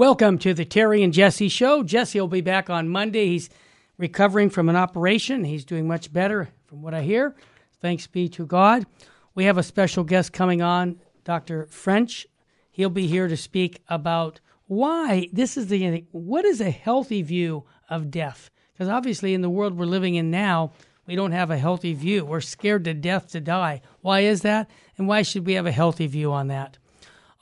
Welcome to the Terry and Jesse Show. Jesse will be back on Monday. He's recovering from an operation. He's doing much better, from what I hear. Thanks be to God. We have a special guest coming on, Dr. French. He'll be here to speak about why this is the what is a healthy view of death? Because obviously, in the world we're living in now, we don't have a healthy view. We're scared to death to die. Why is that? And why should we have a healthy view on that?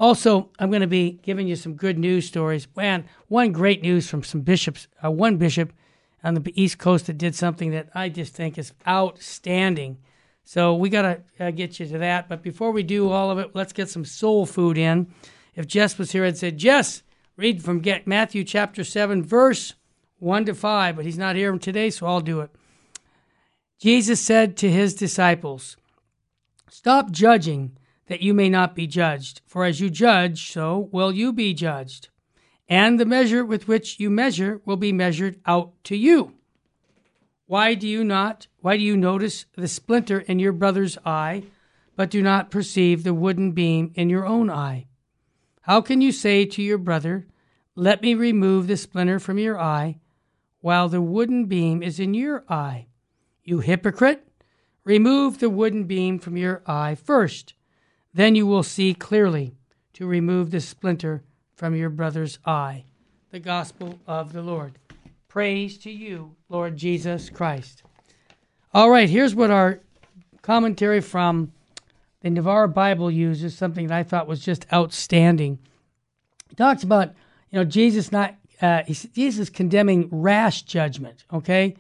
Also, I'm going to be giving you some good news stories. Man, one great news from some bishops, uh, one bishop on the East Coast that did something that I just think is outstanding. So we got to uh, get you to that. But before we do all of it, let's get some soul food in. If Jess was here, I'd say, Jess, read from get Matthew chapter 7, verse 1 to 5. But he's not here today, so I'll do it. Jesus said to his disciples, Stop judging that you may not be judged. For as you judge, so will you be judged. And the measure with which you measure will be measured out to you. Why do you not, why do you notice the splinter in your brother's eye, but do not perceive the wooden beam in your own eye? How can you say to your brother, Let me remove the splinter from your eye, while the wooden beam is in your eye? You hypocrite! Remove the wooden beam from your eye first then you will see clearly to remove the splinter from your brother's eye. The gospel of the Lord. Praise to you, Lord Jesus Christ. All right, here's what our commentary from the Navarre Bible uses, something that I thought was just outstanding. It talks about, you know, Jesus not uh, Jesus condemning rash judgment. Okay,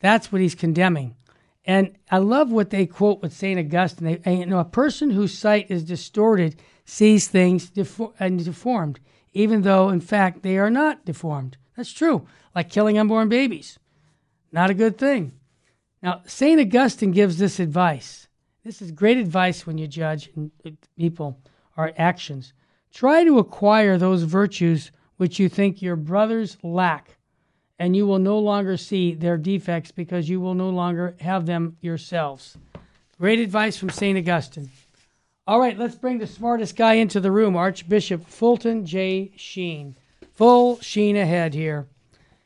that's what he's condemning. And I love what they quote with St. Augustine. They, you know, a person whose sight is distorted sees things defor- and deformed, even though, in fact, they are not deformed. That's true, like killing unborn babies. Not a good thing. Now, St. Augustine gives this advice. This is great advice when you judge uh, people or actions. Try to acquire those virtues which you think your brothers lack and you will no longer see their defects because you will no longer have them yourselves. Great advice from St. Augustine. All right, let's bring the smartest guy into the room, Archbishop Fulton J. Sheen. Full Sheen ahead here.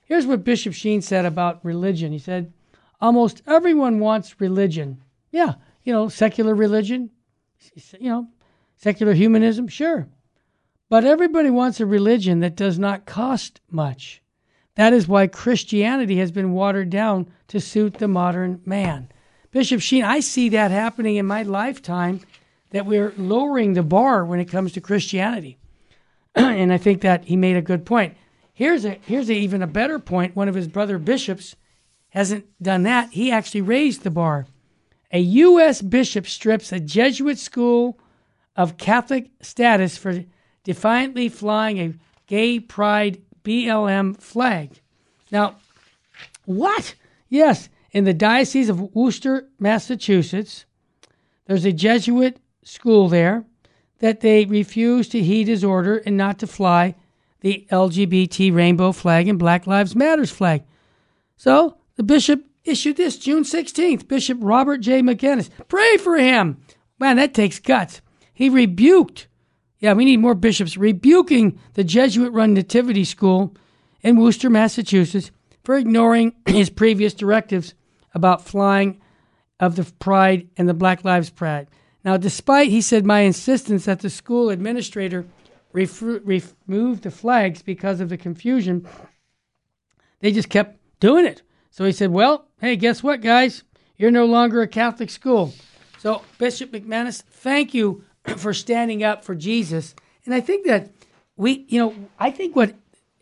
Here's what Bishop Sheen said about religion. He said, Almost everyone wants religion. Yeah, you know, secular religion, you know, secular humanism, sure. But everybody wants a religion that does not cost much. That is why Christianity has been watered down to suit the modern man. Bishop Sheen, I see that happening in my lifetime that we're lowering the bar when it comes to Christianity. and I think that he made a good point. Here's a here's a, even a better point. One of his brother bishops hasn't done that. He actually raised the bar. A U.S. bishop strips a Jesuit school of Catholic status for defiantly flying a gay pride BLM flag. Now, what? Yes, in the Diocese of Worcester, Massachusetts, there's a Jesuit school there that they refuse to heed his order and not to fly the LGBT rainbow flag and Black Lives Matters flag. So the bishop issued this June 16th. Bishop Robert J. McGinnis. Pray for him. Man, that takes guts. He rebuked yeah, we need more bishops rebuking the Jesuit run Nativity School in Worcester, Massachusetts, for ignoring his previous directives about flying of the pride and the Black Lives Pride. Now, despite, he said, my insistence that the school administrator remove the flags because of the confusion, they just kept doing it. So he said, well, hey, guess what, guys? You're no longer a Catholic school. So, Bishop McManus, thank you for standing up for Jesus. And I think that we, you know, I think what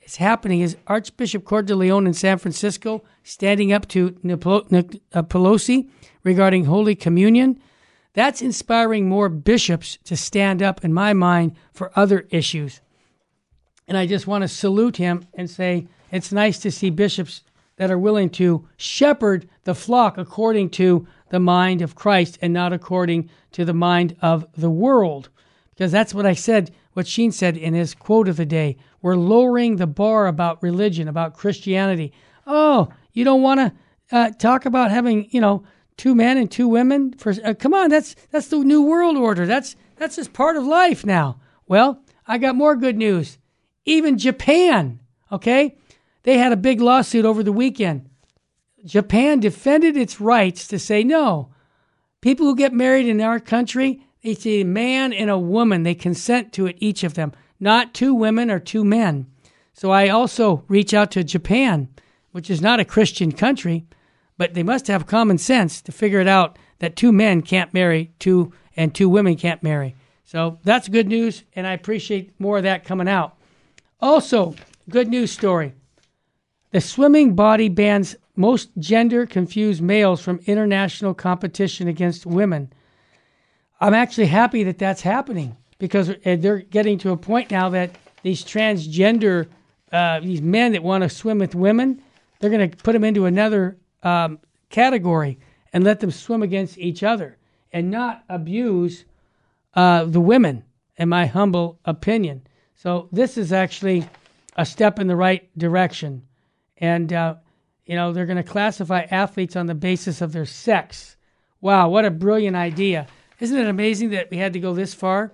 is happening is Archbishop Cordileone in San Francisco standing up to uh, Pelosi regarding Holy Communion. That's inspiring more bishops to stand up, in my mind, for other issues. And I just want to salute him and say it's nice to see bishops that are willing to shepherd the flock according to the mind of Christ and not according to the mind of the world. Because that's what I said, what Sheen said in his quote of the day. We're lowering the bar about religion, about Christianity. Oh, you don't want to uh, talk about having, you know, two men and two women for uh, come on that's that's the new world order that's that's just part of life now well i got more good news Even Japan, okay? They had a big lawsuit over the weekend. Japan defended its rights to say no. People who get married in our country, it's a man and a woman. They consent to it, each of them, not two women or two men. So I also reach out to Japan, which is not a Christian country, but they must have common sense to figure it out that two men can't marry two and two women can't marry. So that's good news, and I appreciate more of that coming out. Also, good news story. The swimming body bans most gender confused males from international competition against women. I'm actually happy that that's happening because they're getting to a point now that these transgender, uh, these men that want to swim with women, they're going to put them into another um, category and let them swim against each other and not abuse uh, the women, in my humble opinion. So this is actually a step in the right direction. And, uh, you know, they're going to classify athletes on the basis of their sex. Wow, what a brilliant idea. Isn't it amazing that we had to go this far?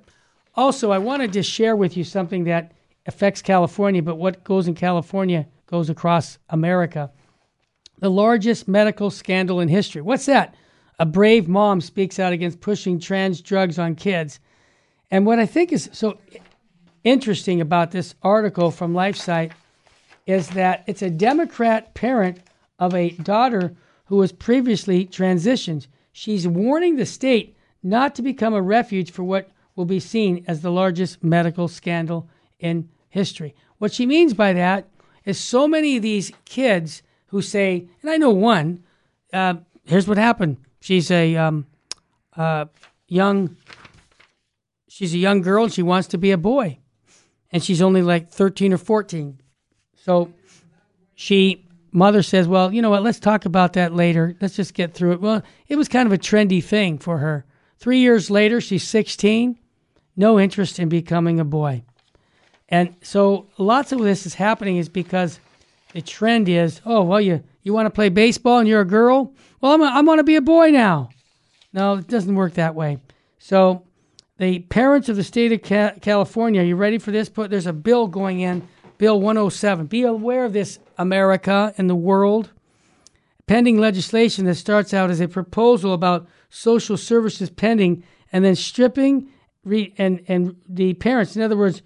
Also, I wanted to share with you something that affects California, but what goes in California goes across America the largest medical scandal in history. What's that? A brave mom speaks out against pushing trans drugs on kids. And what I think is so interesting about this article from LifeSite is that it's a Democrat parent of a daughter who was previously transitioned. She's warning the state not to become a refuge for what will be seen as the largest medical scandal in history. What she means by that is so many of these kids who say, and I know one. Uh, here's what happened. She's a um, uh, young. She's a young girl and she wants to be a boy, and she's only like thirteen or fourteen. So, she mother says, "Well, you know what? Let's talk about that later. Let's just get through it." Well, it was kind of a trendy thing for her. Three years later, she's sixteen, no interest in becoming a boy, and so lots of this is happening is because the trend is, oh, well, you, you want to play baseball and you're a girl? Well, I'm a, I want to be a boy now. No, it doesn't work that way. So, the parents of the state of California, are you ready for this? Put there's a bill going in, Bill 107. Be aware of this, America and the world. Pending legislation that starts out as a proposal about social services pending, and then stripping re- and and the parents. In other words,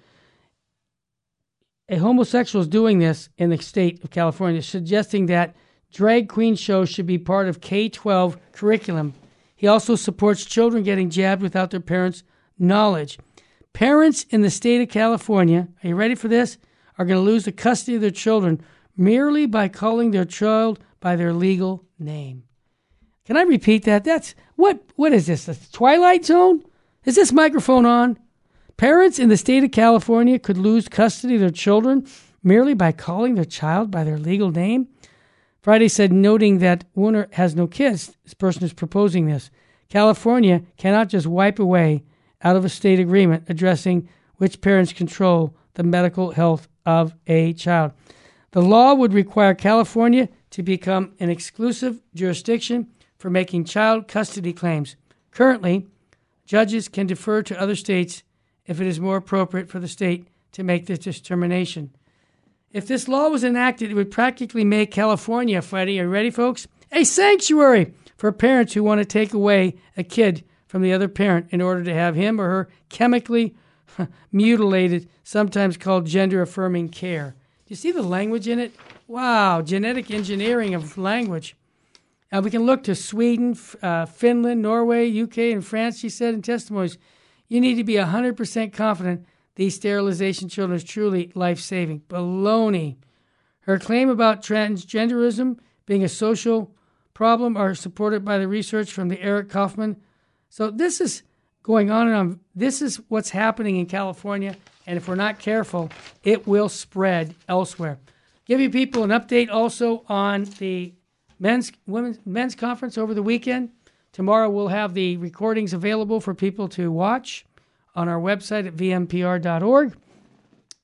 a homosexual is doing this in the state of California, suggesting that drag queen shows should be part of K 12 curriculum. He also supports children getting jabbed without their parents' knowledge. Parents in the state of California, are you ready for this? Are going to lose the custody of their children merely by calling their child by their legal name. Can I repeat that? That's what what is this? The Twilight Zone? Is this microphone on? Parents in the state of California could lose custody of their children merely by calling their child by their legal name. Friday said, noting that Warner has no kids. This person is proposing this. California cannot just wipe away out of a state agreement addressing which parents control the medical health of a child. The law would require California to become an exclusive jurisdiction for making child custody claims. Currently, judges can defer to other states if it is more appropriate for the state to make this determination. If this law was enacted, it would practically make California, Freddie, are you ready, folks? A sanctuary for parents who want to take away a kid from the other parent in order to have him or her chemically mutilated, sometimes called gender affirming care. Do you see the language in it? Wow, genetic engineering of language. Now we can look to Sweden, uh, Finland, Norway, UK, and France, she said in testimonies. You need to be 100% confident these sterilization children is truly life saving. Baloney. Her claim about transgenderism being a social problem are supported by the research from the Eric Kaufman. So this is going on and on. This is what's happening in California, and if we're not careful, it will spread elsewhere. Give you people an update also on the men's women's men's conference over the weekend. Tomorrow we'll have the recordings available for people to watch on our website at vmpr.org.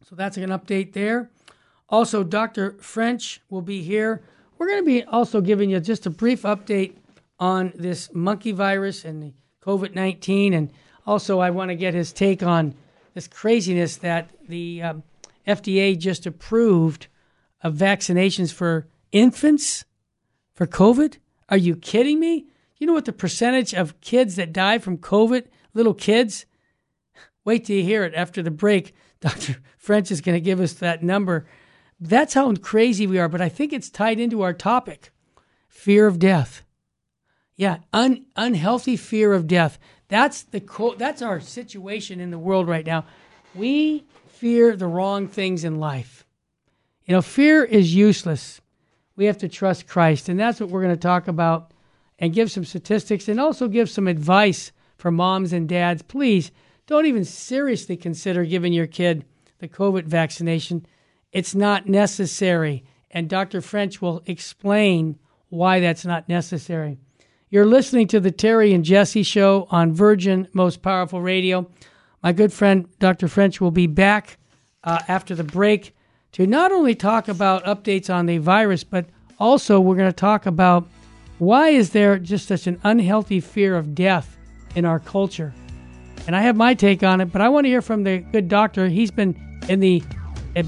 So that's an update there. Also, Dr. French will be here. We're going to be also giving you just a brief update on this monkey virus and the COVID 19. And also, I want to get his take on this craziness that the um, FDA just approved of vaccinations for infants for COVID. Are you kidding me? You know what the percentage of kids that die from COVID, little kids? Wait till you hear it after the break. Dr. French is going to give us that number. That's how crazy we are, but I think it's tied into our topic fear of death. Yeah, un, unhealthy fear of death. That's the co- that's our situation in the world right now. We fear the wrong things in life. You know, fear is useless. We have to trust Christ, and that's what we're going to talk about and give some statistics and also give some advice for moms and dads. Please don't even seriously consider giving your kid the COVID vaccination. It's not necessary, and Dr. French will explain why that's not necessary. You're listening to the Terry and Jesse show on Virgin Most Powerful Radio. My good friend Dr. French will be back uh, after the break to not only talk about updates on the virus, but also we're going to talk about why is there just such an unhealthy fear of death in our culture. And I have my take on it, but I want to hear from the good doctor. He's been in the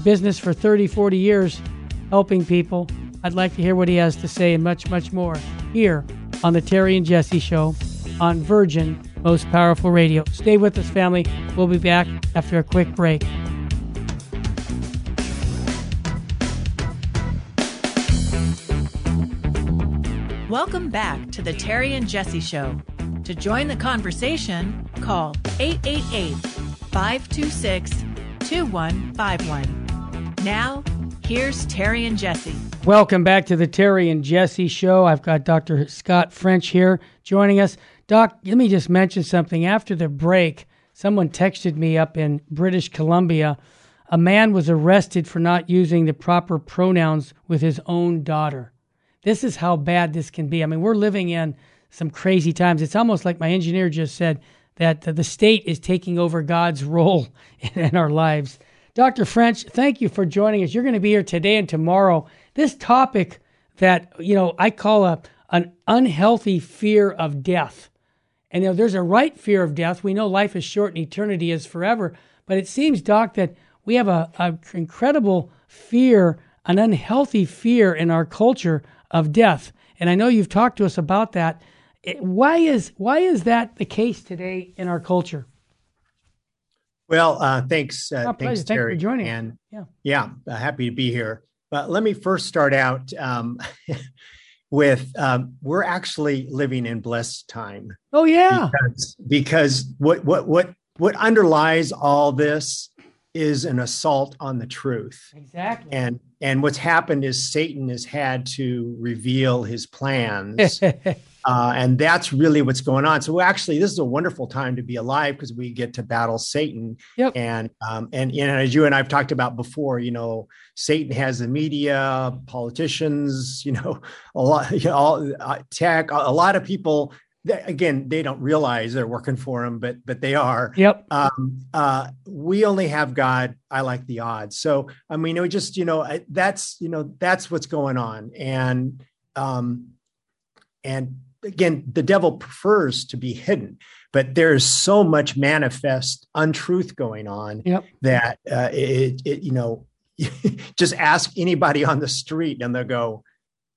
business for 30, 40 years helping people. I'd like to hear what he has to say and much, much more here on the Terry and Jesse Show on Virgin Most Powerful Radio. Stay with us, family. We'll be back after a quick break. Welcome back to the Terry and Jesse Show. To join the conversation, call 888 526 2151. Now, here's Terry and Jesse. Welcome back to the Terry and Jesse show. I've got Dr. Scott French here joining us. Doc, let me just mention something. After the break, someone texted me up in British Columbia. A man was arrested for not using the proper pronouns with his own daughter. This is how bad this can be. I mean, we're living in some crazy times. It's almost like my engineer just said that the state is taking over God's role in our lives. Dr. French, thank you for joining us. You're going to be here today and tomorrow this topic that you know I call a an unhealthy fear of death. And you know, there's a right fear of death. We know life is short and eternity is forever. But it seems, Doc, that we have a, a incredible fear, an unhealthy fear in our culture of death. And I know you've talked to us about that. Why is why is that the case today in our culture? Well, uh, thanks, uh, thanks, Terry, for joining. And yeah, yeah, uh, happy to be here. But let me first start out um, with um, we're actually living in blessed time. Oh yeah, because, because what what what what underlies all this is an assault on the truth. Exactly. And and what's happened is Satan has had to reveal his plans Uh, and that's really what's going on. So actually, this is a wonderful time to be alive because we get to battle Satan. Yep. And um, and you know, as you and I've talked about before, you know, Satan has the media, politicians, you know, a lot, you know, all, uh, tech, a, a lot of people. That, again, they don't realize they're working for him, but but they are. Yep. Um, uh, we only have God. I like the odds. So I mean, it just you know that's you know that's what's going on, and um, and again, the devil prefers to be hidden, but there is so much manifest untruth going on yep. that uh, it, it, you know, just ask anybody on the street and they'll go,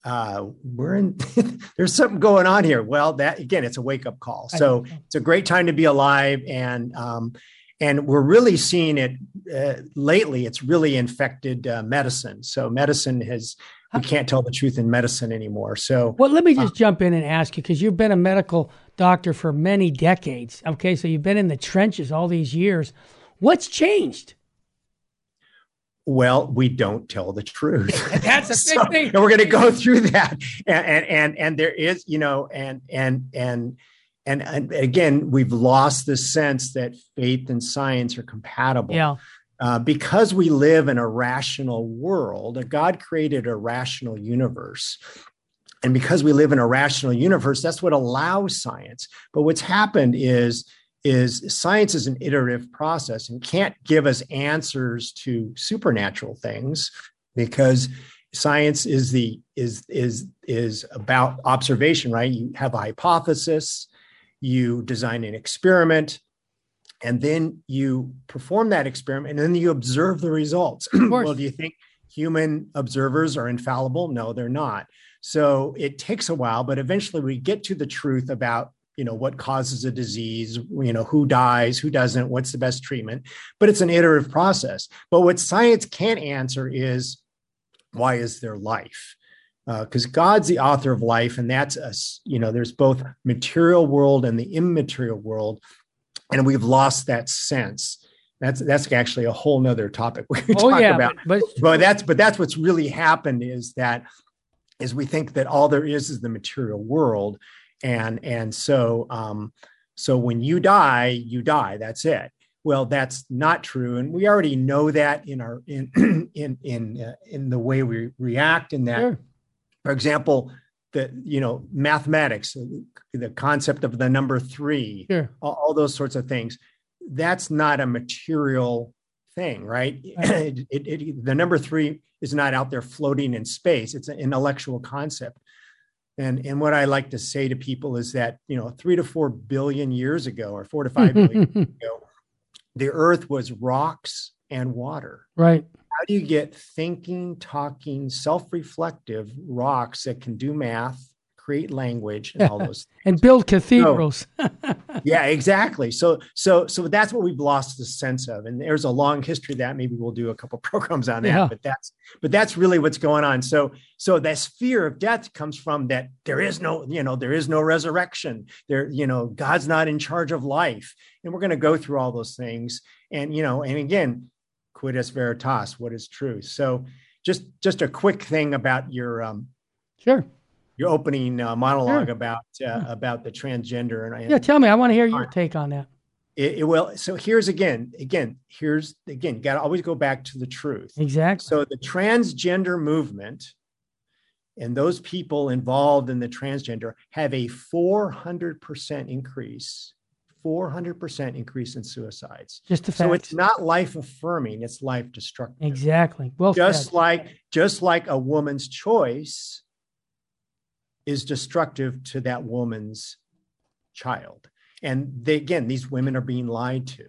uh, we're in, there's something going on here. Well, that again, it's a wake up call. So it's a great time to be alive. And, um, and we're really seeing it uh, lately. It's really infected uh, medicine. So medicine has we can't tell the truth in medicine anymore. So, well, let me just uh, jump in and ask you because you've been a medical doctor for many decades. Okay, so you've been in the trenches all these years. What's changed? Well, we don't tell the truth. That's a so, big thing, and we're going to go through that. And, and and and there is, you know, and and and. And, and again, we've lost the sense that faith and science are compatible. Yeah. Uh, because we live in a rational world, God created a rational universe. And because we live in a rational universe, that's what allows science. But what's happened is, is science is an iterative process and can't give us answers to supernatural things because science is the is is is about observation right you have a hypothesis you design an experiment and then you perform that experiment and then you observe the results. Well do you think human observers are infallible? No they're not. So it takes a while but eventually we get to the truth about you know what causes a disease you know who dies who doesn't what's the best treatment. But it's an iterative process. But what science can't answer is why is there life? Because uh, god's the author of life and that's us you know there's both material world and the immaterial world and we've lost that sense. That's that's actually a whole nother topic we can oh, talk yeah, about. but, but, but that's but that's what's really happened is that is we think that all there is is the material world. And and so um so when you die you die. That's it. Well that's not true. And we already know that in our in in in uh, in the way we react in that. Sure. for example the you know mathematics the concept of the number three sure. all, all, those sorts of things. That's not a material thing right, right. it, it, the number three is not out there floating in space. It's an intellectual concept. And and what i like to say to people is that you know three to four billion years ago or four to five billion ago the earth was rocks and water. Right how do you get thinking, talking, self-reflective rocks that can do math, create language, and all those and build cathedrals? So, yeah, exactly. So so so that's what we've lost the sense of. And there's a long history that maybe we'll do a couple programs on that. Yeah. But that's but that's really what's going on. So so this fear of death comes from that there is no, you know, there is no resurrection. There, you know, God's not in charge of life. And we're going to go through all those things. And you know, and again, quid est veritas what is truth so just just a quick thing about your um sure. your opening uh, monologue sure. about uh, yeah. about the transgender and, and, yeah tell me i want to hear your take on that. It, it will so here's again again here's again got to always go back to the truth. Exactly. So the transgender movement and those people involved in the transgender have a 400% increase 400% increase in suicides. Just a fact. So it's not life affirming, it's life destructive. Exactly. Well, just said. like just like a woman's choice is destructive to that woman's child. And they, again, these women are being lied to.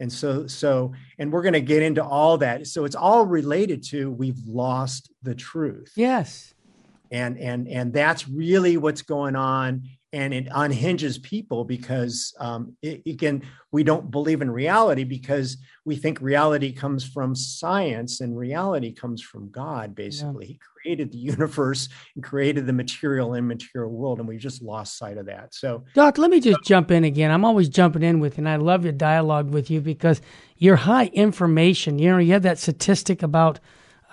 And so, so, and we're going to get into all that. So it's all related to we've lost the truth. Yes. And and and that's really what's going on and it unhinges people because um, it, again we don't believe in reality because we think reality comes from science and reality comes from god basically. Yeah. he created the universe and created the material and immaterial world and we've just lost sight of that. So doc let me just jump in again. I'm always jumping in with and i love your dialogue with you because you're high information. You know you have that statistic about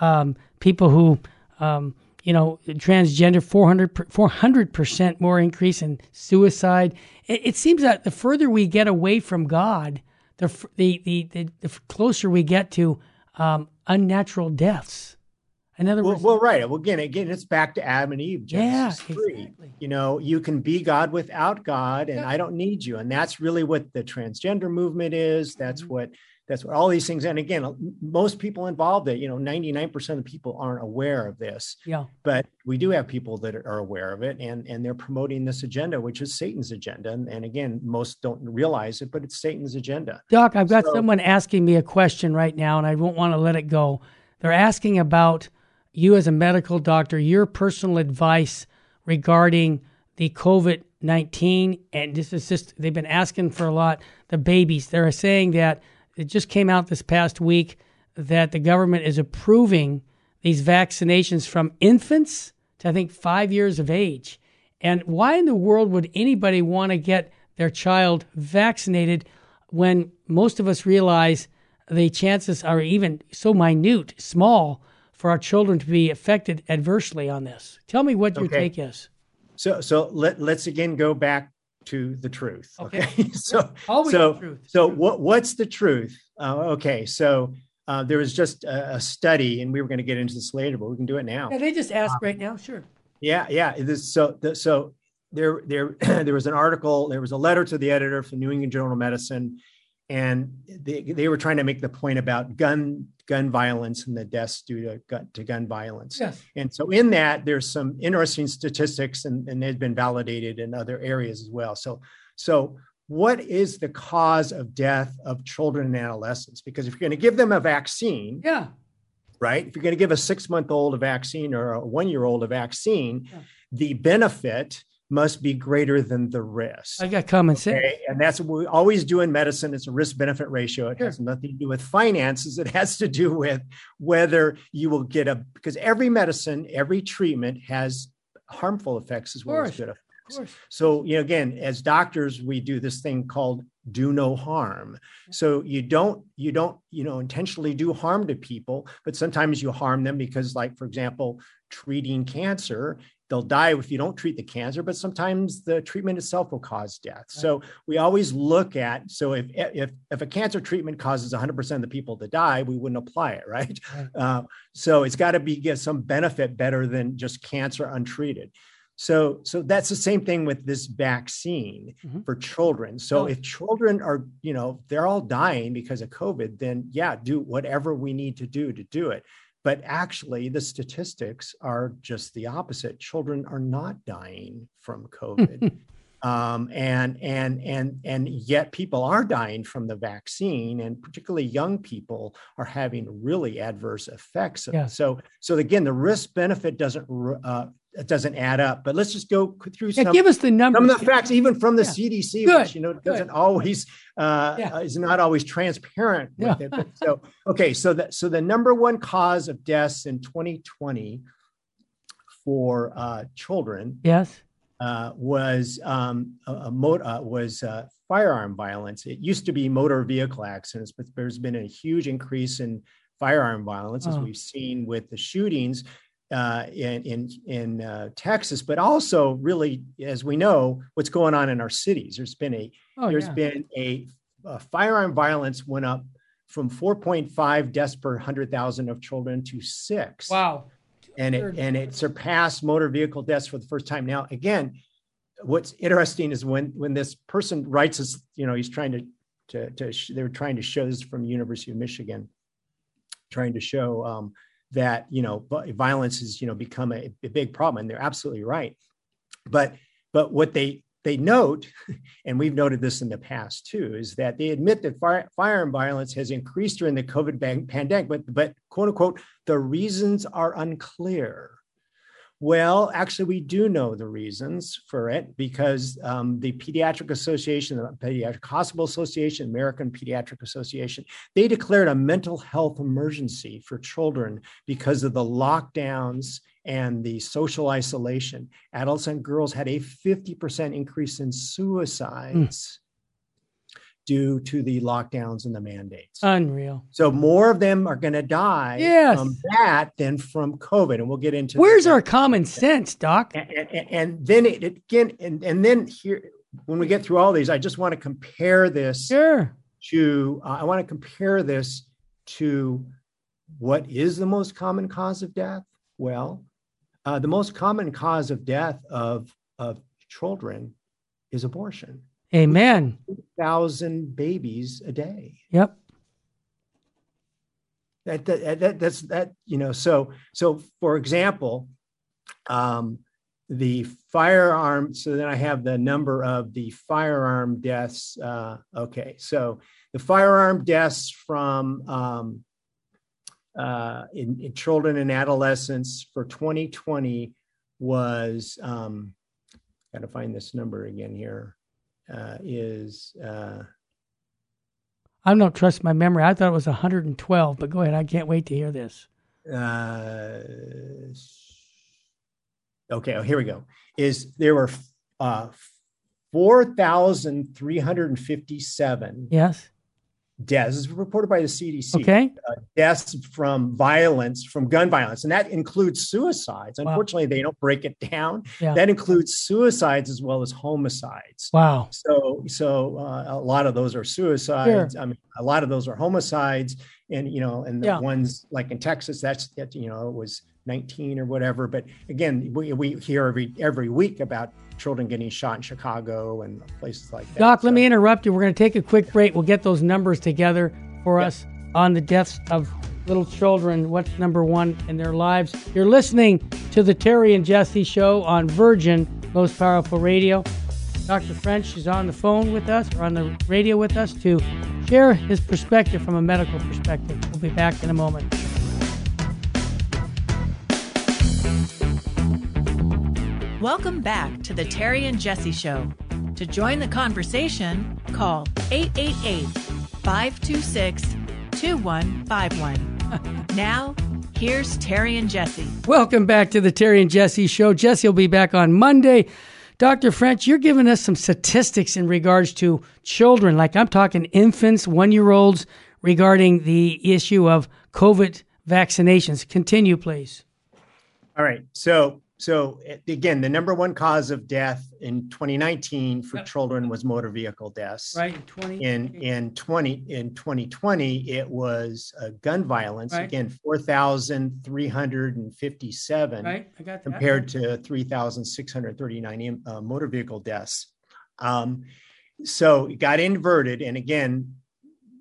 um, people who um, you know, transgender 400 percent more increase in suicide. It, it, seems that the further we get away from God, the the the, the, the closer we get to um, unnatural deaths. In other well, words, well, right. Well, again, again, it's back to Adam and Eve. Genesis yeah, exactly. You know, you can be God without God, and yeah. I don't need you. And that's really what the transgender movement is. That's mm-hmm. what that's what all these things and again most people involved that you know 99% of people aren't aware of this. Yeah. But we do have people that are aware of it and and they're promoting this agenda which is satan's agenda and, and again most don't realize it but it's satan's agenda. Doc i've got so, someone asking me a question right now and i won't want to let it go. They're asking about you as a medical doctor your personal advice regarding the covid 19 and this is just they've been asking for a lot the babies. They're saying that it just came out this past week that the government is approving these vaccinations from infants to I think five years of age. And why in the world would anybody want to get their child vaccinated when most of us realize the chances are even so minute, small, for our children to be affected adversely on this? Tell me what your okay. take is. So, so let, let's again go back to the truth. Okay. okay? so, Always so, truth. so what, what's the truth? Uh, okay. So, uh, there was just a, a, study, and we were going to get into this later, but we can do it now. Yeah, they just asked um, right now. Sure. Yeah, yeah. This, so, the, so there, there, there was an article. There was a letter to the editor for New England Journal of Medicine, and they, they were trying to make the point about gun gun violence and the deaths due to gun, to gun violence. Yes. And so in that, there's some interesting statistics, and, and they've been validated in other areas as well. So so what is the cause of death of children and adolescents? Because if you're going to give them a vaccine, Yeah. right? If you're going to give a six month old a vaccine or a one year old a vaccine, Yeah. the benefit must be greater than the risk. I got common sense. Okay, and that's what we always do in medicine. It's a risk benefit ratio. It Sure. has nothing to do with finances. It has to do with whether you will get a, because every medicine, every treatment has harmful effects as well as good effects. So, you know, again, as doctors, we do this thing called do no harm. So you don't, you don't, you know, intentionally do harm to people, but sometimes you harm them because, like, for example, treating cancer, they'll die if you don't treat the cancer, but sometimes the treatment itself will cause death. So we always look at, so if if if a cancer treatment causes 100% of the people to die, we wouldn't apply it, right? Right. Uh, so it's got to be get some benefit better than just cancer untreated. So, so that's the same thing with this vaccine Mhm. for children. So, Oh. if children are, you know, they're all dying because of COVID, then yeah, do whatever we need to do to do it. But actually, the statistics are just the opposite. Children are not dying from COVID. um, and and and and yet people are dying from the vaccine, and particularly young people are having really adverse effects. Yeah. So so again, the risk benefit doesn't uh, it doesn't add up. But let's just go through Yeah, some give us the number. some of the facts, even from the Yeah. CDC, Good, which you know good. doesn't always uh, Yeah. is not always transparent with Yeah. it. So okay, so that so the number one cause of deaths in 2020 for uh, children Yes. uh, was um, a, a mo- uh, was uh, firearm violence. It used to be motor vehicle accidents, but there's been a huge increase in firearm violence as Oh. we've seen with the shootings uh, in in in uh, Texas, but also really, as we know, what's going on in our cities. There's been a Oh, there's yeah. been a, a firearm violence went up from 4.5 deaths per 100,000 of children to six Wow. and it and it surpassed motor vehicle deaths for the first time. Now, again, what's interesting is when when this person writes this, you know, he's trying to to, to they were trying to show this from University of Michigan, trying to show um, that you know violence has you know become a, a big problem, and they're absolutely right. But but what they they note, and we've noted this in the past too, is that they admit that fire, firearm violence has increased during the COVID pandemic, but but quote unquote the reasons are unclear. Well, actually, we do know the reasons for it because um, the Pediatric Association, the Pediatric Hospital Association, American Pediatric Association, they declared a mental health emergency for children because of the lockdowns and the social isolation. Adults and girls had a 50% increase in suicides due to the lockdowns and the mandates. Unreal. So more of them are going to die Yes. from that than from COVID, and we'll get into Where's that. our common sense, Doc? and, and, and then it it again and, and then here when we get through all these, I just want to compare this Sure. to uh, I want to compare this to what is the most common cause of death? Well, uh, the most common cause of death of of children is abortion. Amen. Thousand babies a day. Yep. that, that, that that's that you know so so for example um the firearm so then i have the number of the firearm deaths uh okay so the firearm deaths from um uh in, in children and adolescents for 2020 was um gotta find this number again here uh is uh I don't trust my memory. I thought it was 112, but go ahead. I can't wait to hear this. uh, okay, oh, here we go. Is there were uh, 4,357 Yes. Deaths, this is reported by the CDC, Okay. deaths from violence, from gun violence, and that includes suicides. Wow. Unfortunately, they don't break it down. Yeah. That includes suicides as well as homicides. Wow. So, so uh, a lot of those are suicides. Sure. I mean, a lot of those are homicides, and you know, and the Yeah. ones like in Texas, that's that you know it was 19 or whatever. But again, we, we hear every every week about children getting shot in Chicago and places like that. Doc, let me interrupt you. We're going to take a quick break. We'll get those numbers together for us on the deaths of little children. What's number one in their lives? You're listening to the Terry and Jesse Show on Virgin, most powerful radio. Dr. French is on the phone with us or on the radio with us to share his perspective from a medical perspective. We'll be back in a moment. Welcome back to the Terry and Jesse Show. To join the conversation, call 888 526 2151. Now, here's Terry and Jesse. Welcome back to the Terry and Jesse Show. Jesse will be back on Monday. Dr. French, you're giving us some statistics in regards to children, like I'm talking infants, one year olds, regarding the issue of COVID vaccinations. Continue, please. All right. So so again, the number one cause of death in 2019 for children was motor vehicle deaths. Right. In 20. In in 20 in 2020, it was uh, gun violence. Right. Again, 4,357. Right. I got that. Compared to 3,639 uh, motor vehicle deaths. Um, so it got inverted, and again,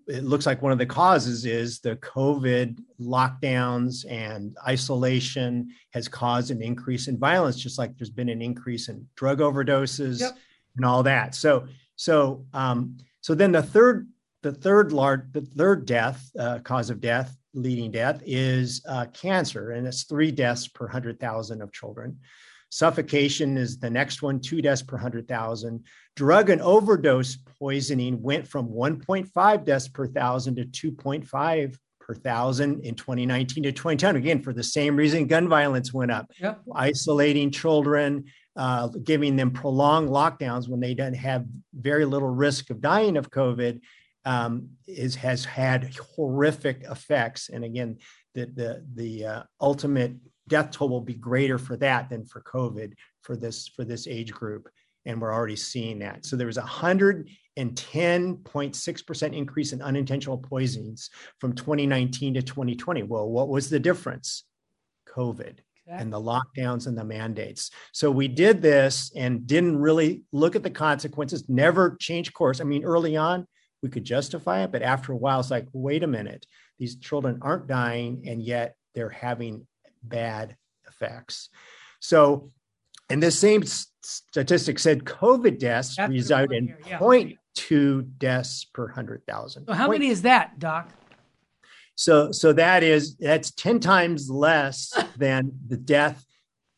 it looks like one of the causes is the COVID lockdowns and isolation has caused an increase in violence, just like there's been an increase in drug overdoses yep. and all that. So, so, um, so then the third, the third large, the third death uh, cause of death, leading death, is uh, cancer, and it's three deaths per hundred thousand of children. Suffocation is the next one, two deaths per 100,000. Drug and overdose poisoning went from 1.5 deaths per thousand to 2.5 per thousand in 2019 to 2010. Again, for the same reason, gun violence went up. Yep. Isolating children, uh, giving them prolonged lockdowns when they don't have very little risk of dying of COVID um, is has had horrific effects. And again, the the the uh, ultimate death toll will be greater for that than for COVID for this for this age group, and we're already seeing that. So there was a hundred and 10.6% increase in unintentional poisonings from 2019 to 2020. Well, what was the difference? COVID and the lockdowns and the mandates. So we did this and didn't really look at the consequences, never change course. I mean, early on, we could justify it, but after a while, it's like, wait a minute, these children aren't dying, and yet they're having bad effects. So, and the same statistic said COVID deaths That's result in yeah. 0.2 deaths per 100,000. So, how Point many is that, Doc? So, so that is that's 10 times less than the death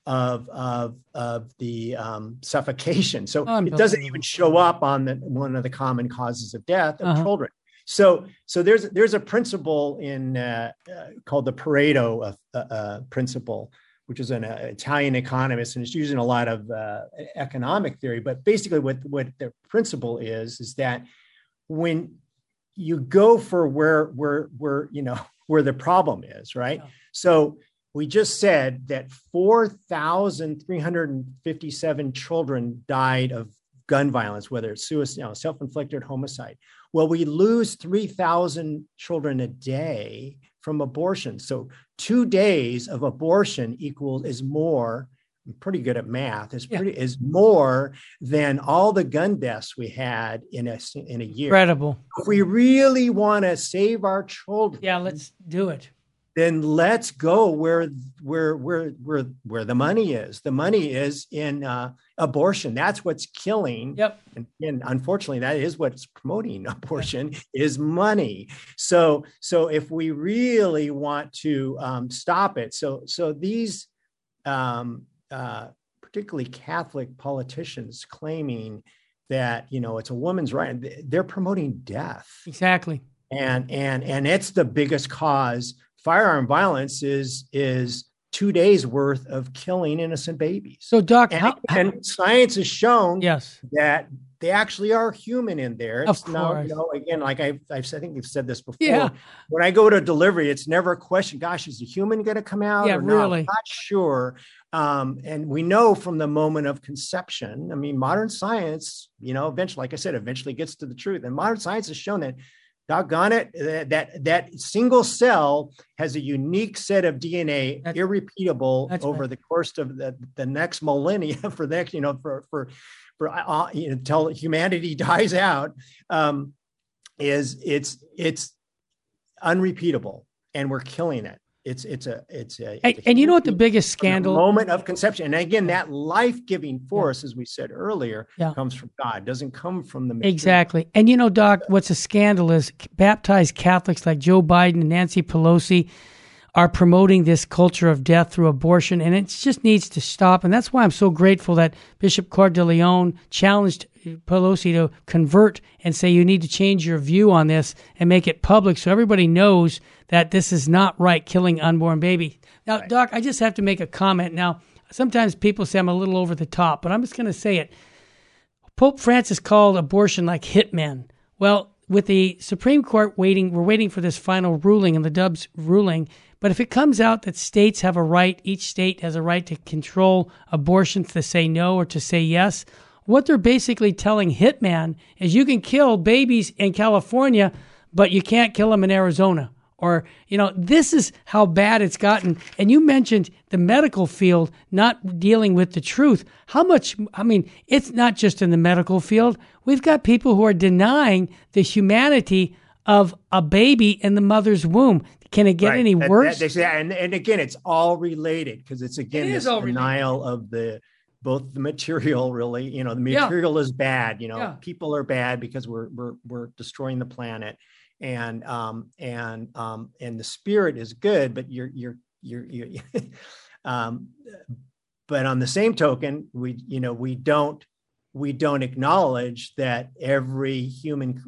of of of the um, suffocation. So it doesn't even show up on the one of the common causes of death of uh-huh. children. So, so there's there's a principle in uh, uh, called the Pareto uh, uh principle, which is an uh, Italian economist, and it's using a lot of uh, economic theory. But basically, what what the principle is is that when you go for where where where you know where the problem is, right? Yeah. So we just said that 4,357 children died of gun violence, whether it's suicide, you know, self-inflicted homicide. Well, we lose 3,000 children a day from abortion. So two days of abortion equals is more. I'm pretty good at math. Is pretty yeah. is more than all the gun deaths we had in a in a year. Incredible. If we really want to save our children, yeah, let's do it then let's go where where where where where the money is. The money is in uh, abortion. That's what's killing. Yep. And, and, unfortunately, that is what's promoting abortion is money. So so if we really want to um, stop it, so so these um, uh, particularly Catholic politicians claiming that you know it's a woman's right, they're promoting death. Exactly. And and and it's the biggest cause firearm violence is is two days worth of killing innocent babies. So, Doc, and, how, and science has shown yes that they actually are human in there. It's of course. Now, you know, again, like I've, I've, I think we've said this before. Yeah. When I go to delivery, it's never a question. Gosh, is a human going to come out? Yeah, really. Not? not sure. Um, and we know from the moment of conception. I mean, modern science, you know, eventually, like I said, eventually gets to the truth. And modern science has shown that doggone it, that that single cell has a unique set of DNA, that's, irrepeatable that's over right. the course of the, the next millennia for the next, you know, for for for uh, you know, until humanity dies out, um, is it's it's unrepeatable, and we're killing it. It's it's a it's a, and, it's a and you know what the biggest scandal moment of conception and again that life-giving force as we said earlier Yeah. comes from god doesn't come from the material. Exactly. And you know, Doc, what's a scandal is baptized Catholics like Joe Biden and Nancy Pelosi are promoting this culture of death through abortion, and it just needs to stop. And that's why I'm so grateful that Bishop Cordileone challenged Pelosi to convert and say you need to change your view on this and make it public so everybody knows that this is not right, killing unborn baby. Now, Doc, I just have to make a comment. Now, sometimes people say I'm a little over the top, but I'm just going to say it. Pope Francis called abortion like hitmen. Well, with the Supreme Court waiting, we're waiting for this final ruling and the Dobbs ruling. But if it comes out that states have a right, each state has a right to control abortions to say no or to say yes, what they're basically telling hitman is you can kill babies in California, but you can't kill them in Arizona. Or, you know, this is how bad it's gotten. And you mentioned the medical field not dealing with the truth. How much, I mean, it's not just in the medical field. We've got people who are denying the humanity of a baby in the mother's womb. Can it get Right. any worse? that- they say- and, and again, it's all related because it's again It this is all related. denial of the both the material really you know the Yeah. material is bad you know Yeah. people are bad because we're we're we're destroying the planet and um and um and the spirit is good but you're you're you're you um but on the same token we you know we don't we don't acknowledge that every human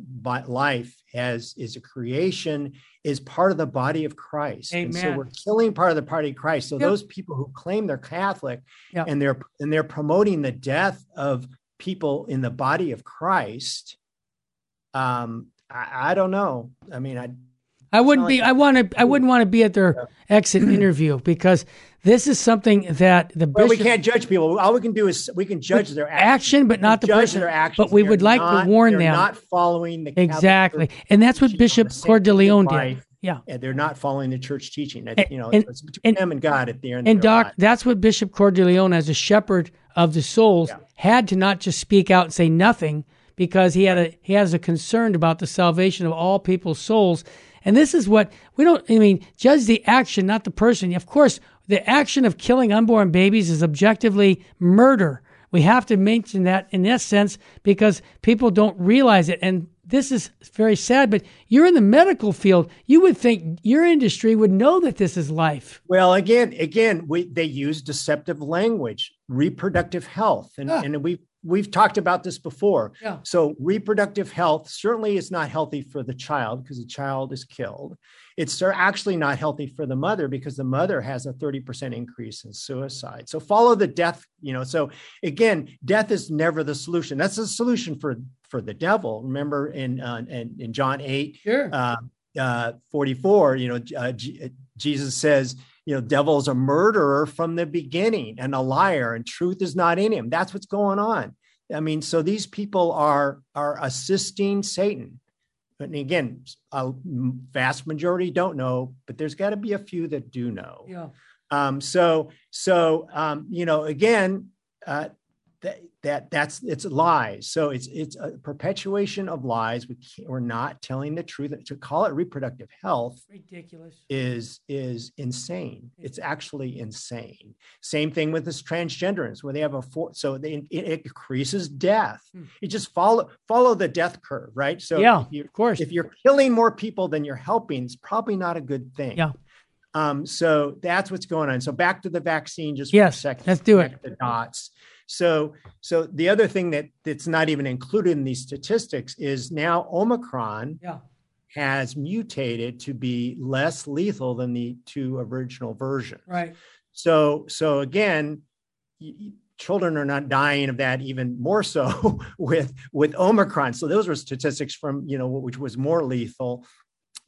life has is a creation is part of the body of christ and so we're killing part of the body of christ so Yep. those people who claim they're catholic Yep. and they're and they're promoting the death of people in the body of christ um i, I don't know i mean i I wouldn't be. I want to. I wouldn't want to be at their exit interview because this is something that the well, we can't judge people all we can do is we can judge their actions. action, but not the judge person. their actions. But we They're would like not- to warn them not following the exactly, and that's what Bishop the sanctity of Cordileone did. Yeah, and they're not following the church teaching. That, And- you know, and- it's between and- them and God at the end. and Doc, that's what Bishop Cordileone, as a shepherd of the souls, Yeah. had to not just speak out and say nothing because he had a he has a concern about the salvation of all people's souls. And this is what we don't. I mean, judge the action, not the person. Of course, the action of killing unborn babies is objectively murder. We have to mention that in this sense because people don't realize it. And this is very sad, but you're in the medical field. You would think your industry would know that this is life. Well, again, again, we they use deceptive language, reproductive health, and Ah. and we we've talked about this before. Yeah. So reproductive health certainly is not healthy for the child because the child is killed. It's actually not healthy for the mother because the mother has a 30% increase in suicide. So follow the death, you know. So again, death is never the solution. That's the solution for for the devil. Remember in uh, in, in John 8, Sure. uh, uh, 44, you know, uh, J- Jesus says, you know, devil's a murderer from the beginning and a liar, and truth is not in him. That's what's going on. I mean, so these people are are assisting Satan. And again, a vast majority don't know, but there's got to be a few that do know. yeah. Um, so, so um, you know, again, uh, that that that's it's lies. So it's it's a perpetuation of lies. We can't, we're not telling the truth. To call it reproductive health Ridiculous. is is insane. It's actually insane. Same thing with this transgenderers, where they have a for, so they, it, it increases death. Hmm. You just follow follow the death curve, right? So Yeah, if you Of course. if you're killing more people than you're helping, it's probably not a good thing. Yeah. Um, so that's what's going on. So back to the vaccine, just for Yes, a second. let's do it. The dots. So, so the other thing that that's not even included in these statistics is now Omicron yeah. has mutated to be less lethal than the two original versions. Right. So, so again, y- children are not dying of that even more so with with Omicron. So those were statistics from you know which was more lethal,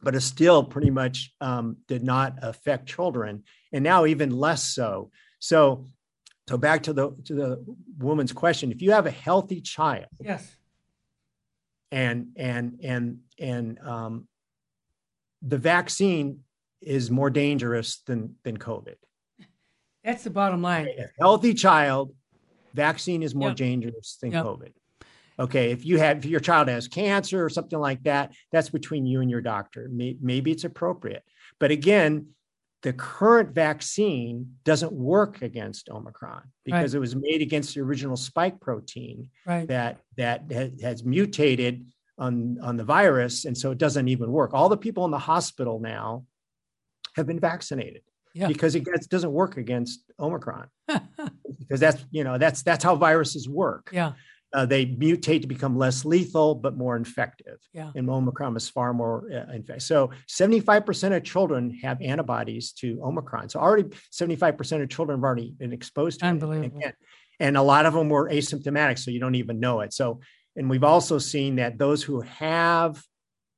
but it still pretty much um, did not affect children, and now even less so. So, so back to the to the woman's question: If you have a healthy child Yes. and and and and um, the vaccine is more dangerous than than COVID. That's the bottom line. a healthy child, vaccine is more Yep. dangerous than Yep. COVID. Okay, if you have if your child has cancer or something like that, that's between you and your doctor. Maybe it's appropriate, but again, the current vaccine doesn't work against Omicron because Right. it was made against the original spike protein Right. that that has mutated on on the virus, and so it doesn't even work. All the people in the hospital now have been vaccinated Yeah. because it gets, doesn't work against Omicron because that's you know that's that's how viruses work. yeah. Uh, they mutate to become less lethal but more infective. Yeah. And Omicron is far more uh, infective. So 75% of children have antibodies to Omicron. So already 75% of children have already been exposed to it. Unbelievable. And, and a lot of them were asymptomatic, so you don't even know it. So, and we've also seen that those who have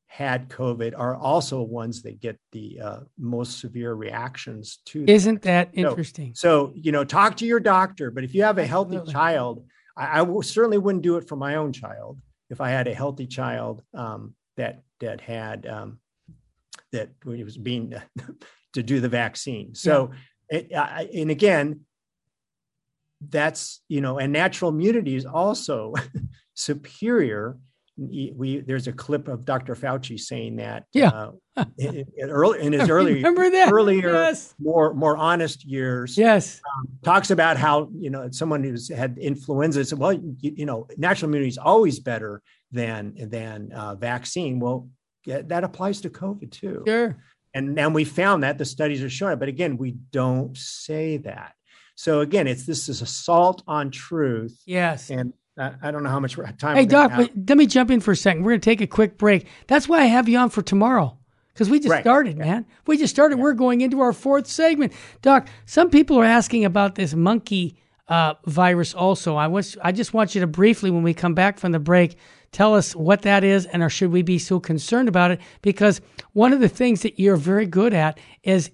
had COVID are also ones that get the uh, most severe reactions to. Isn't that No. interesting? so, you know, talk to your doctor. But if you have a healthy Absolutely. child, I, I certainly wouldn't do it for my own child. If I had a healthy child um, that that had um, that was being to do the vaccine. So, it, I, and again, that's you know, and natural immunity is also superior. We there's a clip of Dr. Fauci saying that. Yeah. Uh, in, in early in his early earlier Yes. more more honest years Yes. talks about how you know someone who's had influenza said well you, you know natural immunity is always better than than uh, vaccine well yeah, that applies to covid too Sure. and and we found that the studies are showing it but again we don't say that so again it's this is assault on truth Yes. and I, don't know how much time Hey, Doc, let me jump in for a second. We're going to take a quick break. That's why I have you on for tomorrow because we just Right. started, man. We just started. We're going into our fourth segment. Doc, some people are asking about this monkey uh, virus also. I, was, I just want you to briefly, when we come back from the break, tell us what that is and or should we be so concerned about it? Because one of the things that you're very good at is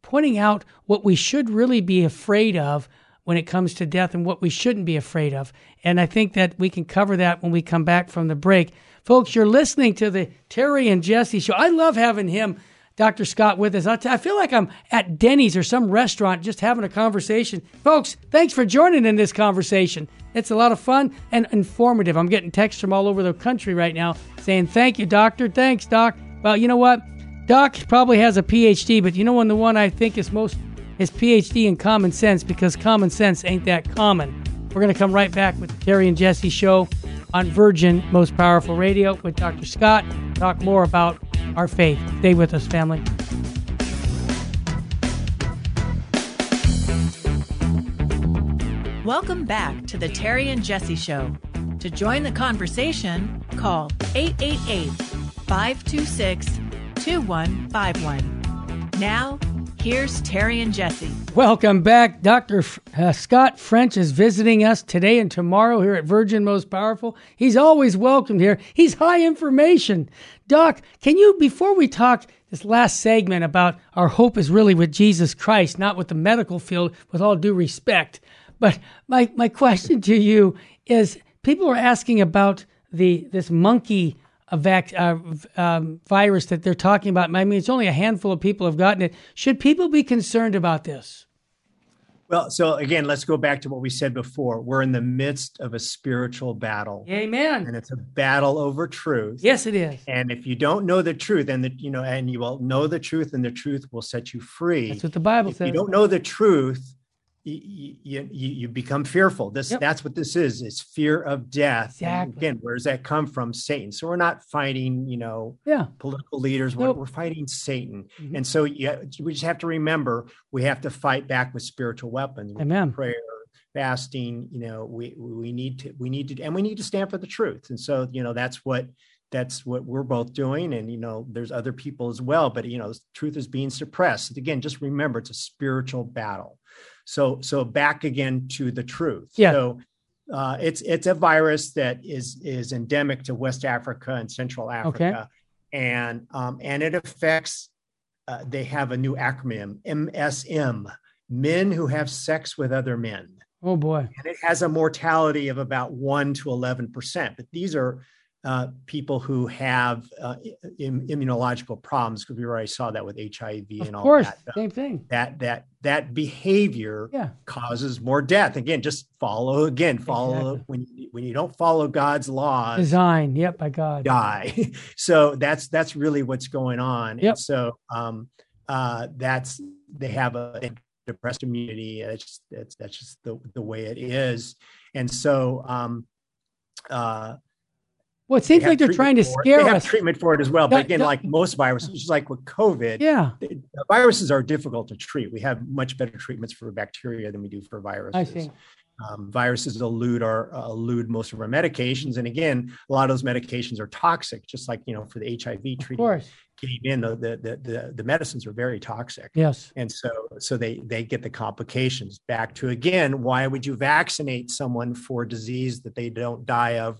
pointing out what we should really be afraid of when it comes to death and what we shouldn't be afraid of. And I think that we can cover that when we come back from the break. Folks, you're listening to the Terry and Jesse show. I love having him, Dr. Scott, with us. I t- I feel like I'm at Denny's or some restaurant just having a conversation. Folks, thanks for joining in this conversation. It's a lot of fun and informative. I'm getting texts from all over the country right now saying, Thank you, doctor. Thanks, doc. Well, you know what? Doc probably has a PhD, but you know when the one I think is most his PhD in common sense because common sense ain't that common. We're going to come right back with the Terry and Jesse show on Virgin Most Powerful Radio with Dr. Scott. Talk more about our faith. Stay with us, family. Welcome back to the Terry and Jesse Show. To join the conversation, call 888 526 2151. Now, here's Terry and Jesse. Welcome back. Dr. F- uh, Scott French is visiting us today and tomorrow here at Virgin Most Powerful. He's always welcome here. He's high information. Doc, can you, before we talk this last segment about our hope is really with Jesus Christ, not with the medical field, with all due respect, but my, my question to you is people are asking about the this monkey a vac, uh, um, virus that they're talking about. I mean, it's only a handful of people have gotten it. Should people be concerned about this? well so again let's go back to what we said before we're in the midst of a spiritual battle Amen. and it's a battle over truth Yes, it is. And if you don't know the truth, and the, you know, and you will know the truth, and the truth will set you free. That's what the Bible if says. you don't know the truth, you, you, you become fearful. This Yep. that's what this is. It's fear of death. And Exactly. again, where does that come from? Satan. So we're not fighting, you know, yeah. political leaders. We're, Nope. we're fighting Satan. Mhm. And so yeah, we just have to remember we have to fight back with spiritual weapons. with Amen. Prayer, fasting. You know, we we need to we need to and we need to stand for the truth. And so you know that's what that's what we're both doing and you know there's other people as well but you know truth is being suppressed again just remember it's a spiritual battle so so back again to the truth Yeah. so uh, it's it's a virus that is is endemic to west africa and central africa and um, and it affects uh, they have a new acronym msm men who have sex with other men Oh boy. and it has a mortality of about 1 to 11%. But these are uh, people who have uh, im- immunological problems because we already saw that with HIV Of and all course. that. Same thing. That that that behavior Yeah. causes more death. Again, just follow again. Follow Exactly. when you, when you don't follow God's laws, Design. Yep. By God. die. so that's that's really what's going on. Yep. And so um, uh, that's they have a depressed immunity. It's just, it's, that's just the, the way it is. And so, um, uh, well, it seems like they're trying to scare they have us. treatment for it as well. But again, like most viruses, just like with COVID, yeah, viruses are difficult to treat. We have much better treatments for bacteria than we do for viruses. I see. Um, viruses elude our uh, elude most of our medications, and again, a lot of those medications are toxic. Just like you know, for the HIV treatment, came in, the, the the the medicines are very toxic. Yes, and so so they they get the complications. Back to again, why would you vaccinate someone for disease that they don't die of?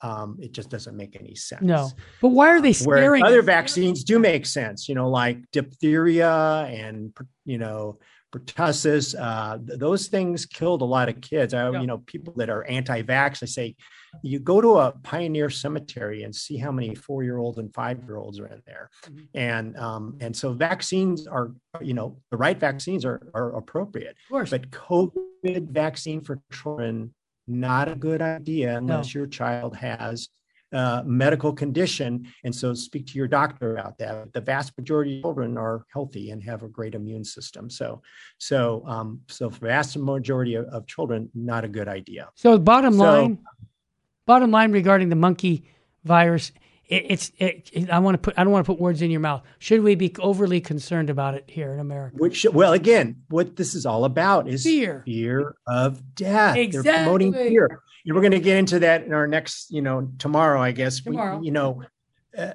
Um, it just doesn't make any sense. No, but why are they scaring? Where other vaccines do make sense, you know, like diphtheria and you know pertussis. Uh, those things killed a lot of kids. I, yeah. you know, people that are anti-vax, I say, you go to a pioneer cemetery and see how many four-year-olds and five-year-olds are in there, mm-hmm. and um, and so vaccines are, you know, the right vaccines are are appropriate. Of course, but COVID vaccine for children not a good idea unless no. your child has uh, medical condition. And so speak to your doctor about that. The vast majority of children are healthy and have a great immune system. So, so, um, so vast majority of, of children, not a good idea. So bottom so, line, bottom line regarding the monkey virus, it, it's it, it, I want to put I don't want to put words in your mouth. Should we be overly concerned about it here in America? Which well, again, what this is all about is fear, fear of death. Exactly. They're promoting fear. And we're going to get into that in our next, you know, tomorrow, I guess. Tomorrow. We, you know, uh,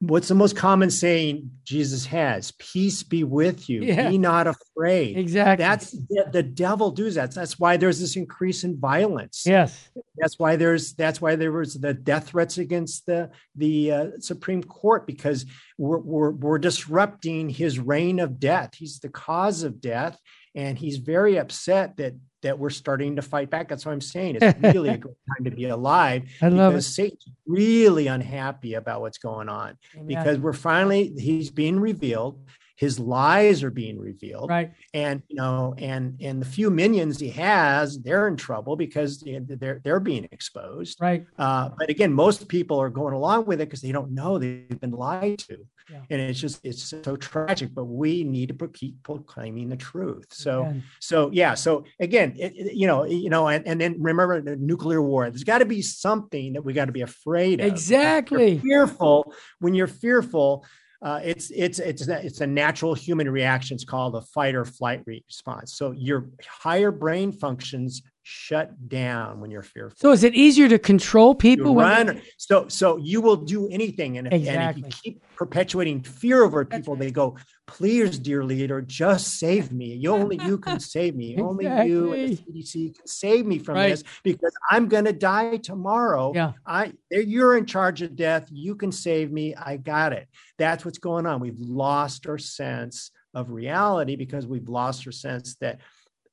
what's the most common saying Jesus has? Peace be with you. Yeah. Be not afraid. Exactly. That's the, the devil does that. That's why there's this increase in violence. Yes. That's why there's that's why there was the death threats against the the uh, Supreme Court because we're, we're we're disrupting his reign of death. He's the cause of death, and he's very upset that that we're starting to fight back. That's what I'm saying. It's really a great time to be alive I love because it. Satan's really unhappy about what's going on Amen. because we're finally he's being revealed. His lies are being revealed, right? And you know, and and the few minions he has, they're in trouble because they're they're being exposed, right? Uh, but again, most people are going along with it because they don't know they've been lied to. Yeah. And it's just it's so tragic, but we need to keep proclaiming the truth. So so yeah. So again, it, it, you know, you know, and, and then remember the nuclear war. There's got to be something that we got to be afraid of. Exactly. fearful when you're fearful. Uh, it's it's it's it's a natural human reaction. It's called a fight or flight response. So your higher brain functions shut down when you're fearful. So is it easier to control people? You run. They... So so you will do anything, and if, exactly. and if you keep perpetuating fear over people, right. they go, "Please, dear leader, just save me. You only you can save me. exactly. Only you and the CDC can save me from right. this because I'm going to die tomorrow. Yeah, I you're in charge of death. You can save me. I got it. That's what's going on. We've lost our sense of reality because we've lost our sense that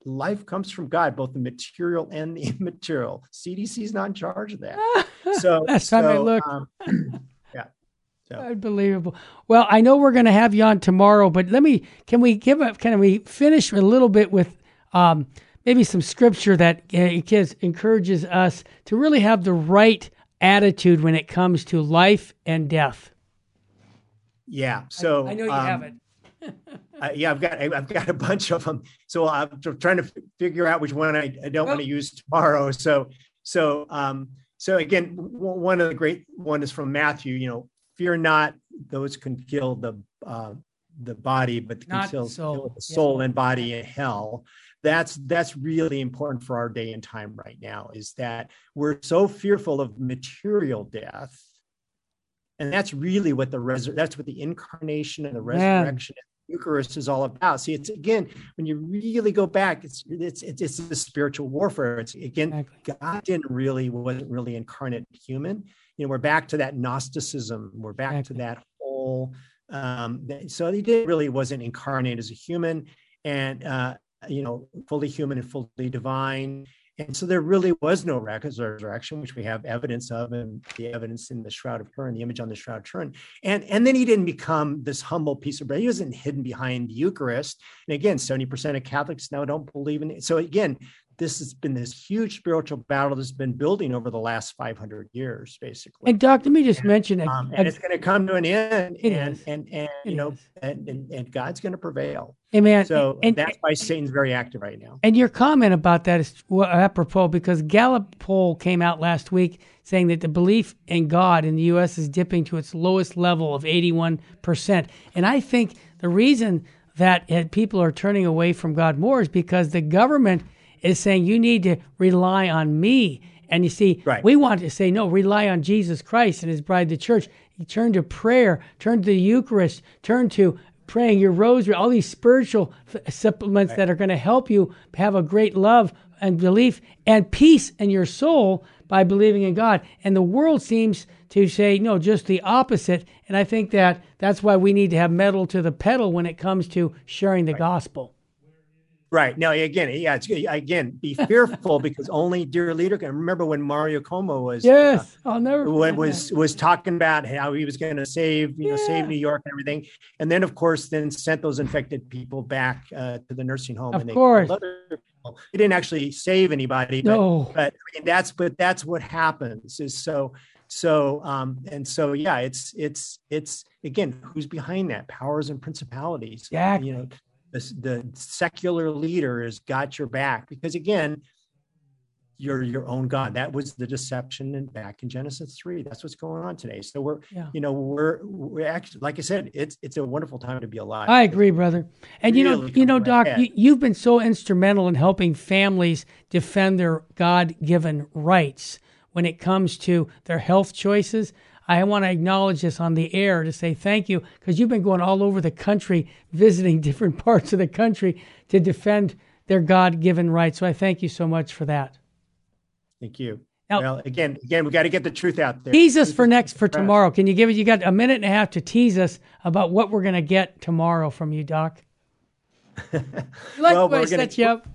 life comes from God, both the material and the immaterial. CDC is not in charge of that. So last so, time I looked, um, yeah, so. unbelievable. Well, I know we're going to have you on tomorrow, but let me can we give a can we finish a little bit with um, maybe some scripture that uh, kids encourages us to really have the right attitude when it comes to life and death. Yeah. So I, I know you um, have it uh, yeah, I've got I've got a bunch of them. So I'm trying to figure out which one I, I don't want to use tomorrow. So so um so again, one of the great one is from Matthew. You know, fear not; those can kill the uh, the body, but can kill, kill, the soul yeah. and body in hell. That's that's really important for our day and time right now. Is that we're so fearful of material death and that's really what the res- that's what the incarnation and the resurrection Eucharist is all about. See, it's again when you really go back, it's it's it's, it's the spiritual warfare. It's again, exactly. God didn't really wasn't really incarnate human. You know, we're back to that Gnosticism. We're back exactly. to that whole. Um, so he did really wasn't incarnate as a human, and uh, you know, fully human and fully divine. And so there really was no resurrection, which we have evidence of, and the evidence in the Shroud of Turin, the image on the Shroud of Turin. And, and then he didn't become this humble piece of bread. He wasn't hidden behind the Eucharist. And again, 70% of Catholics now don't believe in it. So again, this has been this huge spiritual battle that's been building over the last 500 years, basically. And Doc, let me just mention, a, um, and it's going to come to an end, It and, and and you It know, and, and and God's going to prevail. amen. So and, that's why Satan's very active right now. And your comment about that is well, apropos because Gallup poll came out last week saying that the belief in God in the U.S. is dipping to its lowest level of 81%. And I think the reason that uh, people are turning away from God more is because the government is saying you need to rely on me. And you see, Right. we want to say, no, rely on Jesus Christ and his bride, the church. Turn to prayer, turn to the Eucharist, turn to praying your rosary, all these spiritual supplements that are going to help you have a great love and belief and peace in your soul by believing in God. And the world seems to say, no, just the opposite. And I think that that's why we need to have metal to the pedal when it comes to sharing the gospel. Right now, again, yeah, it's again, be fearful because only dear leader can remember when Mario Cuomo was uh, Yes, I'll never. when was was talking about how he was going to save you know save New York and everything, and then of course then sent those infected people back uh, to the nursing home. Of and they course. killed other people. He didn't actually save anybody, but, No. but I mean, that's but that's what happens is so so um and so yeah it's it's it's again who's behind that powers and principalities Exactly. you know the, the secular leader has got your back because again you're your own god that was the deception and back in genesis 3 that's what's going on today so we're Yeah. you know we're we're actually like i said it's it's a wonderful time to be alive I agree, brother. And you know, you know, Doc, you, you've been so instrumental in helping families defend their God-given rights when it comes to their health choices. I want to acknowledge this on the air to say thank you because you've been going all over the country, visiting different parts of the country to defend their God-given rights. So I thank you so much for that. thank you Now- well again again we got to get the truth out there Tease us for next for tomorrow. Can you give it? You got a minute and a half to tease us about what we're going to get tomorrow from you, Doc. Like Well, the way I we're gonna- set you up.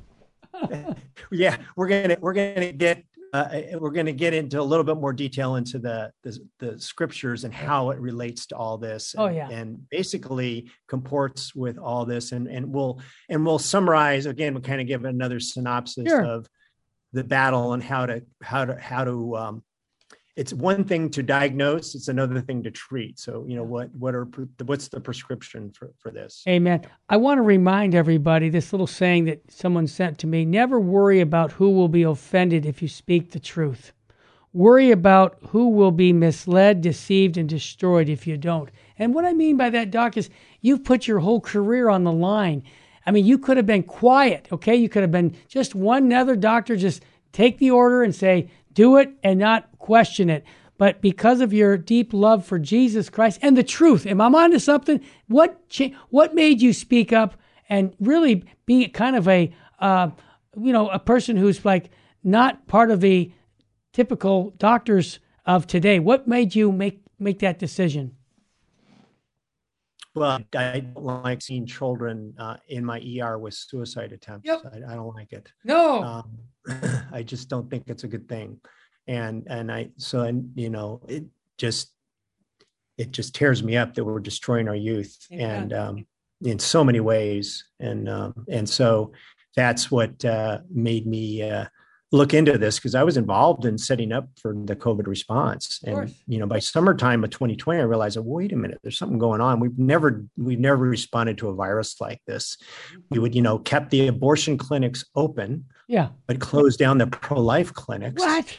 yeah we're gonna we're gonna get uh, we're going to get into a little bit more detail into the, the the scriptures and how it relates to all this. Oh, and, yeah. and basically comports with all this, and and we'll and we'll summarize again. We'll kind of give another synopsis Sure. of the battle and how to how to how to. Um, it's one thing to diagnose; it's another thing to treat. So you know what what are what's the prescription for for this? Amen. I want to remind everybody this little saying that someone sent to me never worry about who will be offended if you speak the truth. Worry about who will be misled, deceived, and destroyed if you don't. And what I mean by that, Doc, is you've put your whole career on the line. I mean, you could have been quiet, okay? You could have been just one other doctor, just take the order and say, do it and not question it. But because of your deep love for Jesus Christ and the truth, am I on to something? What cha- what made you speak up and really be kind of a uh, you know a person who's like not part of the typical doctors of today? What made you make make that decision? Well, I don't like seeing children uh, in my ER with suicide attempts. Yep. I, I don't like it. No. Um, I just don't think it's a good thing, and and I so and you know it just it just tears me up that we're destroying our youth and um, in so many ways, and um, and so that's what uh, made me uh, look into this because I was involved in setting up for the COVID response. And you know, by summertime of 2020, I realized, oh, wait a minute, there's something going on. We've never we've never responded to a virus like this. We would, you know, kept the abortion clinics open, yeah. but closed down the pro-life clinics. What?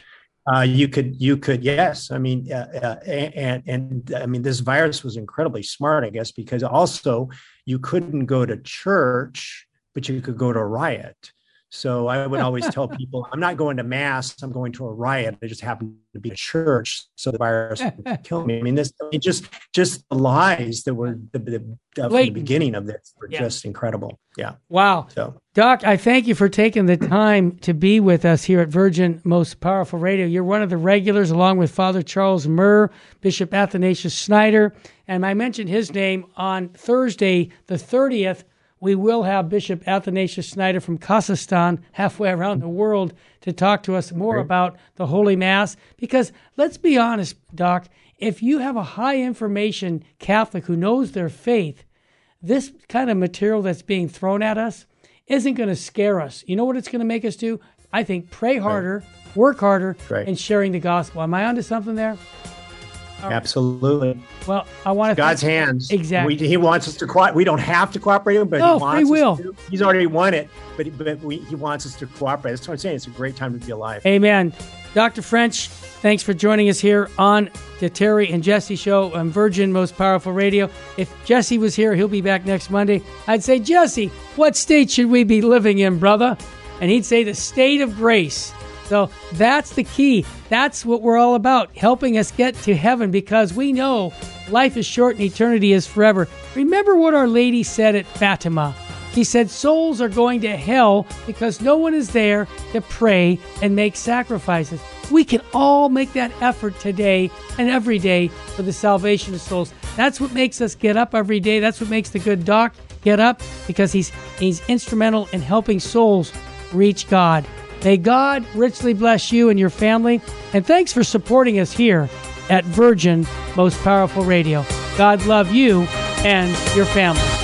Uh, you could, you could, yes. I mean, uh, uh, and and I mean, this virus was incredibly smart, I guess, because also you couldn't go to church, but you could go to a riot. So I would always tell people, I'm not going to mass. I'm going to a riot. I just happen to be a church, so the virus would kill me. I mean, this, I mean, just just the lies that were the, the, from the beginning of this were Yeah. just incredible. Yeah. Wow. So Doc, I thank you for taking the time to be with us here at Virgin Most Powerful Radio. You're one of the regulars, along with Father Charles Murr, Bishop Athanasius Schneider, and I mentioned his name on Thursday, the 30th. We will have Bishop Athanasius Schneider from Kazakhstan, halfway around the world, to talk to us more about the Holy Mass. Because let's be honest, Doc, if you have a high information Catholic who knows their faith, this kind of material that's being thrown at us isn't going to scare us. You know what it's going to make us do? I think pray harder, right. work harder, right. and sharing the gospel. Am I onto something there? Right. Absolutely. Well, I want to God's hands. Exactly. We, he wants us to cooperate. We don't have to cooperate with him, but no, he wants free will. To. He's already won it, but, but we, he wants us to cooperate. That's what I'm saying. It's a great time to be alive. Amen. Dr. French, thanks for joining us here on the Terry and Jesse Show on Virgin Most Powerful Radio. If Jesse was here, he'll be back next Monday. I'd say, Jesse, what state should we be living in, brother? And he'd say, the state of grace. So that's the key. That's what we're all about, helping us get to heaven because we know life is short and eternity is forever. Remember what Our Lady said at Fatima. He said, Souls are going to hell because no one is there to pray and make sacrifices. We can all make that effort today and every day for the salvation of souls. That's what makes us get up every day. That's what makes the good doc get up because he's, he's instrumental in helping souls reach God. May God richly bless you and your family. And thanks for supporting us here at Virgin Most Powerful Radio. God love you and your family.